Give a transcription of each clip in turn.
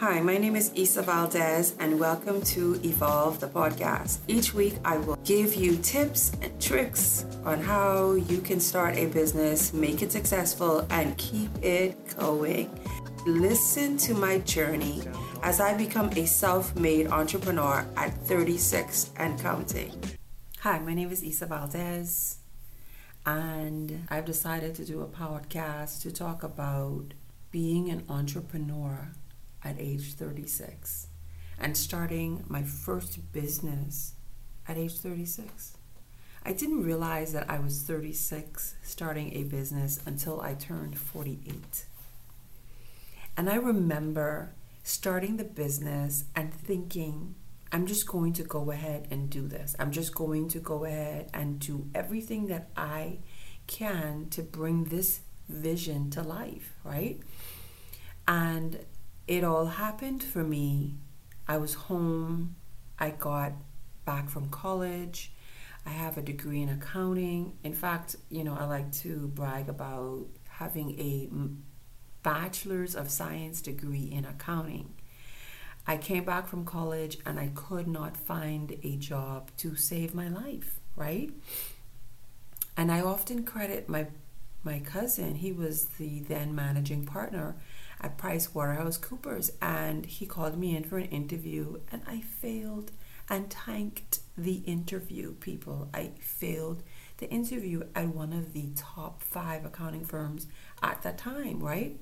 Hi, my name is Isa Valdez, and welcome to Evolve the podcast. Each week, I will give you tips and tricks on how you can start a business, make it successful, and keep it going. Listen to my journey as I become a self made entrepreneur at 36 and counting. Hi, my name is Isa Valdez, and I've decided to do a podcast to talk about being an entrepreneur at age 36 and starting my first business at age 36. I didn't realize that I was 36 starting a business until I turned 48. And I remember starting the business and thinking, I'm just going to go ahead and do this. I'm just going to go ahead and do everything that I can to bring this vision to life, right? And it all happened for me. I was home. I got back from college. I have a degree in accounting. In fact, you know, I like to brag about having a bachelor's of science degree in accounting. I came back from college and I could not find a job to save my life, right? And I often credit my my cousin, he was the then managing partner at Price Waterhouse Coopers, and he called me in for an interview, and I failed and tanked the interview. People, I failed the interview at one of the top five accounting firms at that time, right?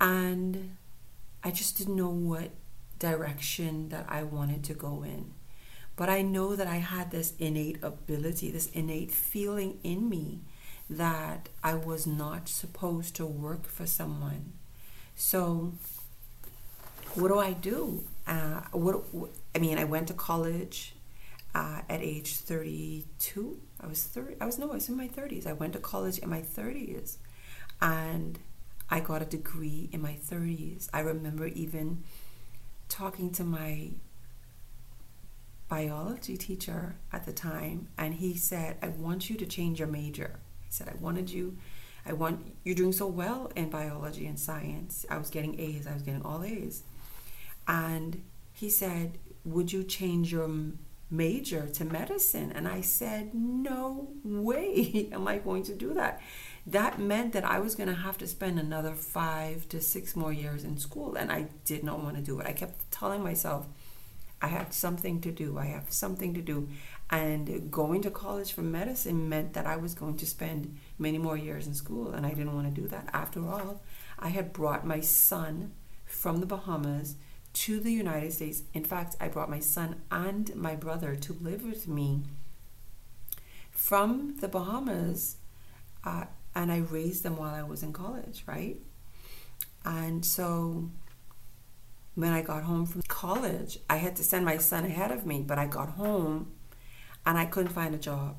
And I just didn't know what direction that I wanted to go in. But I know that I had this innate ability, this innate feeling in me that I was not supposed to work for someone. So, what do I do? Uh, what, what, I mean, I went to college uh, at age 32. I was 30. I was no, I was in my 30s. I went to college in my 30s, and I got a degree in my 30s. I remember even talking to my biology teacher at the time, and he said, "I want you to change your major." He said, "I wanted you." I want you're doing so well in biology and science. I was getting A's. I was getting all A's. And he said, "Would you change your major to medicine?" And I said, "No way am I going to do that." That meant that I was going to have to spend another 5 to 6 more years in school and I did not want to do it. I kept telling myself I have something to do. I have something to do. And going to college for medicine meant that I was going to spend many more years in school, and I didn't want to do that. After all, I had brought my son from the Bahamas to the United States. In fact, I brought my son and my brother to live with me from the Bahamas, uh, and I raised them while I was in college, right? And so when I got home from college, I had to send my son ahead of me, but I got home and I couldn't find a job.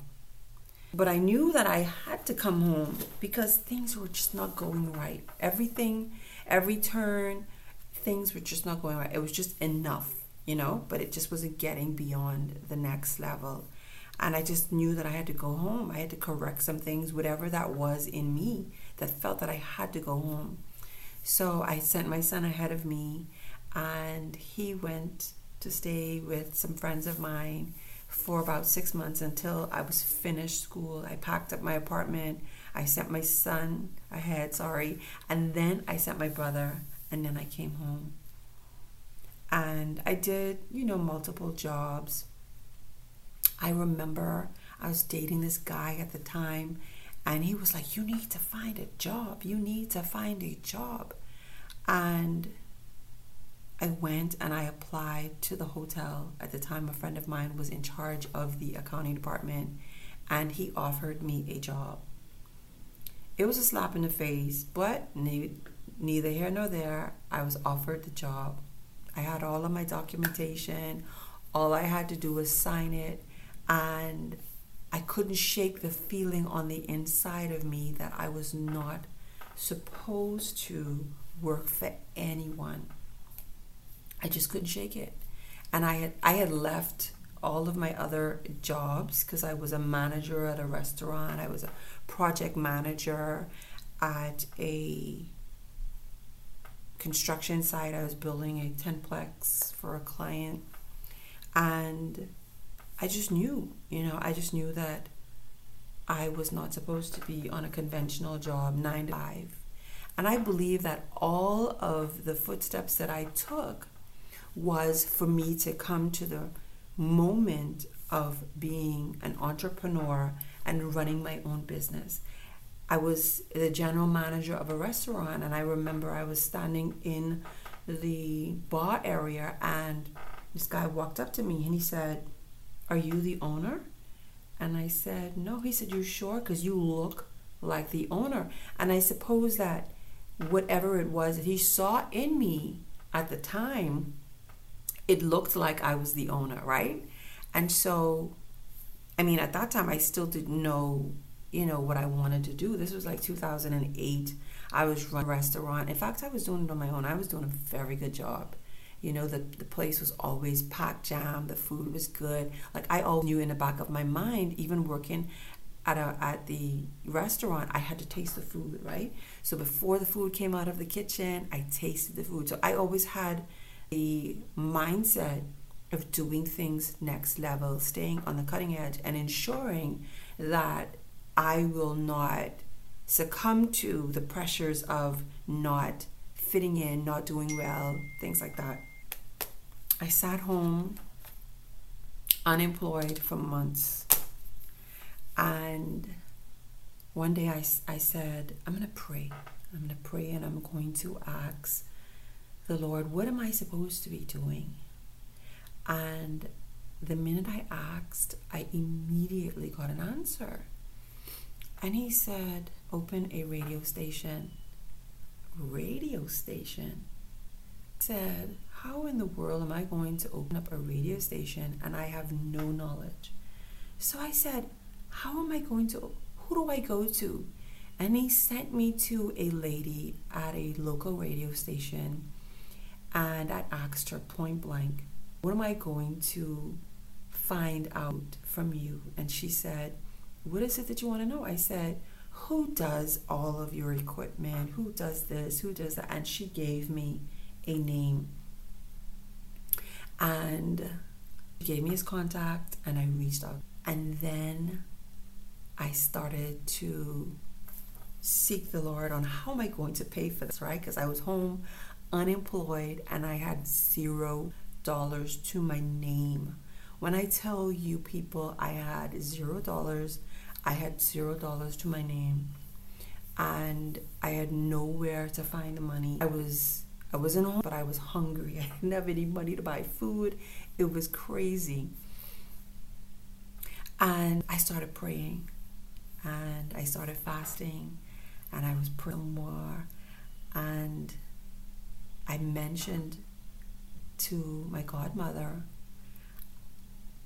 But I knew that I had to come home because things were just not going right. Everything, every turn, things were just not going right. It was just enough, you know, but it just wasn't getting beyond the next level. And I just knew that I had to go home. I had to correct some things, whatever that was in me that felt that I had to go home. So I sent my son ahead of me, and he went to stay with some friends of mine for about six months until I was finished school. I packed up my apartment. I sent my son ahead, sorry, and then I sent my brother, and then I came home. And I did, you know, multiple jobs. I remember I was dating this guy at the time, and he was like, You need to find a job. You need to find a job. And I went and I applied to the hotel. At the time, a friend of mine was in charge of the accounting department and he offered me a job. It was a slap in the face, but neither here nor there. I was offered the job. I had all of my documentation. All I had to do was sign it, and I couldn't shake the feeling on the inside of me that I was not supposed to work for anyone. I just couldn't shake it. And I had I had left all of my other jobs because I was a manager at a restaurant. I was a project manager at a construction site. I was building a tenplex for a client, and I just knew, you know, I just knew that I was not supposed to be on a conventional job, nine to five. And I believe that all of the footsteps that I took was for me to come to the moment of being an entrepreneur and running my own business. I was the general manager of a restaurant, and I remember I was standing in the bar area, and this guy walked up to me and he said, Are you the owner? And I said, No. He said, You sure? Because you look like the owner. And I suppose that whatever it was that he saw in me at the time, it looked like I was the owner, right? And so, I mean, at that time, I still didn't know, you know, what I wanted to do. This was like 2008. I was running a restaurant. In fact, I was doing it on my own. I was doing a very good job. You know, the, the place was always packed jam. The food was good. Like I always knew in the back of my mind, even working at a at the restaurant, I had to taste the food, right? So before the food came out of the kitchen, I tasted the food. So I always had the mindset of doing things next level, staying on the cutting edge, and ensuring that I will not succumb to the pressures of not fitting in, not doing well, things like that. I sat home unemployed for months. And one day I, I said, I'm going to pray. I'm going to pray and I'm going to ask the Lord, what am I supposed to be doing? And the minute I asked, I immediately got an answer. And he said, open a radio station. Radio station? I said, how in the world am I going to open up a radio station and I have no knowledge? So I said, how am I going to, who do I go to? And he sent me to a lady at a local radio station Uh, and I asked her point blank, what am I going to find out from you? And she said, What is it that you want to know? I said, Who does all of your equipment? Who does this? Who does that? And she gave me a name. And she gave me his contact, and I reached out. And then I started to seek the Lord on how am I going to pay for this, right? Because I was home unemployed and I had zero dollars to my name. When I tell you people I had zero dollars, I had zero dollars to my name and I had nowhere to find the money. I was I wasn't home, but I was hungry. I didn't have any money to buy food. It was crazy. And I started praying and I started fasting and I was praying more and I mentioned to my godmother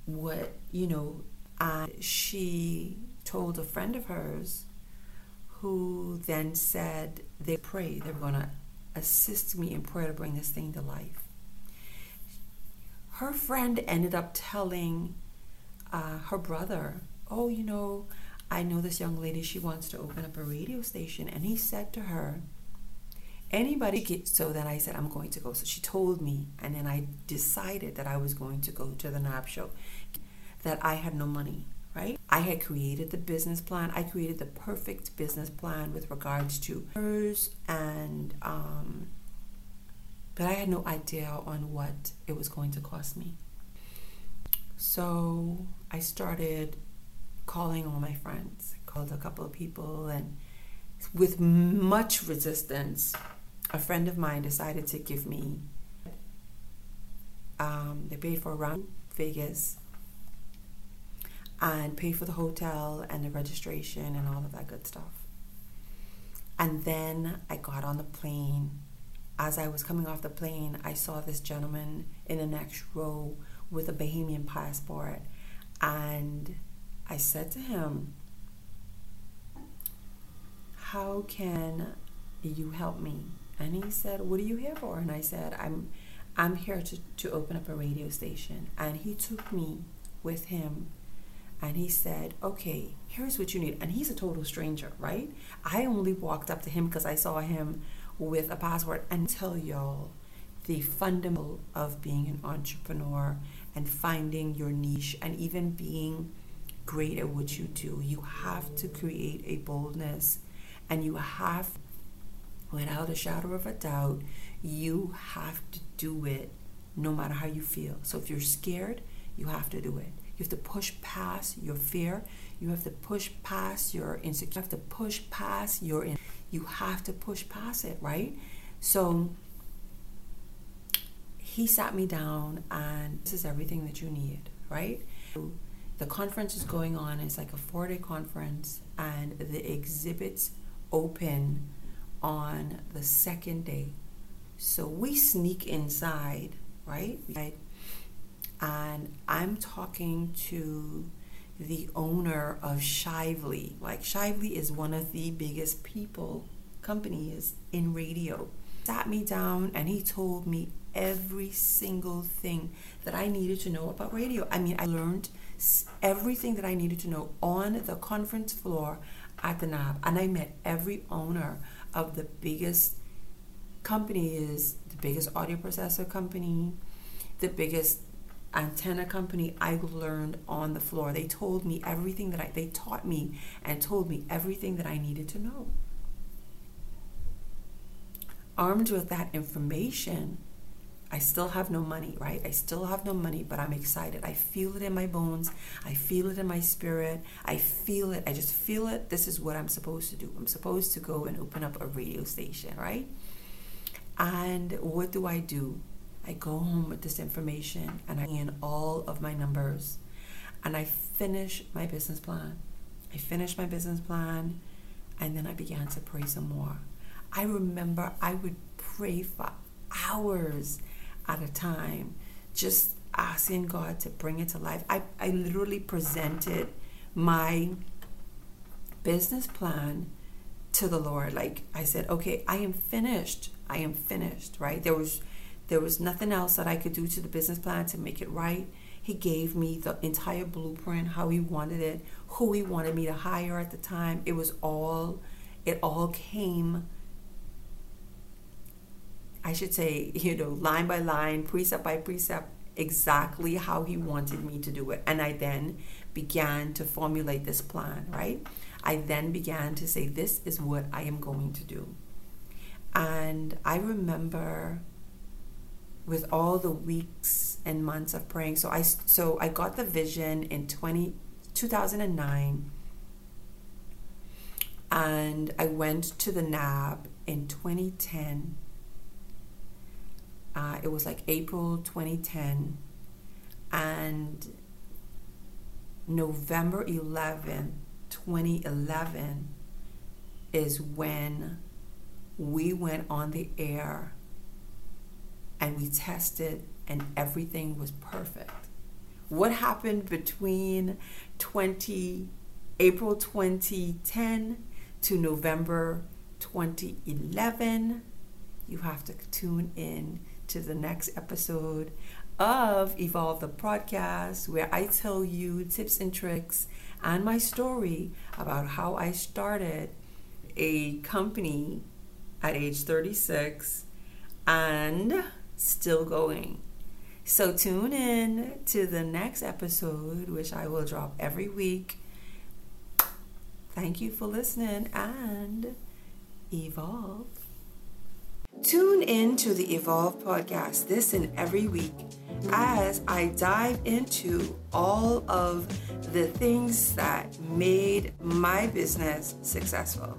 what, you know, and she told a friend of hers who then said they pray they're going to assist me in prayer to bring this thing to life. Her friend ended up telling uh, her brother, Oh, you know, I know this young lady, she wants to open up a radio station. And he said to her, anybody so then i said i'm going to go. So she told me and then i decided that i was going to go to the NAB show that i had no money right? I had created the business plan. I created the perfect business plan with regards to hers and um, but i had no idea on what it was going to cost me. So i started calling all my friends. I called a couple of people and with much resistance a friend of mine decided to give me, um, they paid for round Vegas and paid for the hotel and the registration and all of that good stuff. And then I got on the plane. As I was coming off the plane, I saw this gentleman in the next row with a Bahamian passport. And I said to him, How can you help me? And he said, What are you here for? And I said, I'm I'm here to, to open up a radio station. And he took me with him and he said, Okay, here's what you need. And he's a total stranger, right? I only walked up to him because I saw him with a password and tell y'all the fundamental of being an entrepreneur and finding your niche and even being great at what you do. You have to create a boldness and you have, without a shadow of a doubt, you have to do it no matter how you feel. So if you're scared, you have to do it. You have to push past your fear. You have to push past your insecurity. You have to push past your. In- you have to push past it, right? So he sat me down and this is everything that you need, right? The conference is going on. It's like a four day conference, and the exhibits open on the second day. So we sneak inside, right? And I'm talking to the owner of Shively. Like Shively is one of the biggest people companies in radio. Sat me down and he told me every single thing that I needed to know about radio. I mean, I learned everything that I needed to know on the conference floor at the NAB, and I met every owner of the biggest company is the biggest audio processor company, the biggest antenna company I learned on the floor. They told me everything that I they taught me and told me everything that I needed to know. Armed with that information, I still have no money, right? I still have no money, but I'm excited. I feel it in my bones. I feel it in my spirit. I feel it. I just feel it. This is what I'm supposed to do. I'm supposed to go and open up a radio station, right? And what do I do? I go home with this information and I in all of my numbers and I finish my business plan. I finished my business plan and then I began to pray some more. I remember I would pray for hours at a time, just asking God to bring it to life. I, I literally presented my business plan to the Lord. Like I said, okay, I am finished. I am finished, right? There was there was nothing else that I could do to the business plan to make it right. He gave me the entire blueprint, how he wanted it, who he wanted me to hire at the time. It was all, it all came, I should say, you know, line by line, precept by precept, exactly how he wanted me to do it. And I then began to formulate this plan, right? I then began to say, this is what I am going to do. And I remember with all the weeks and months of praying. So I so I got the vision in 20, 2009 and I went to the NAB in 2010. Uh, it was like April 2010 and November 11, 2011 is when we went on the air and we tested and everything was perfect. What happened between 20 April 2010 to November 2011? You have to tune in to the next episode of Evolve the podcast where I tell you tips and tricks and my story about how I started a company at age 36 and still going. So tune in to the next episode, which I will drop every week. Thank you for listening and evolve. Tune in to the Evolve podcast this and every week as I dive into all of the things that made my business successful.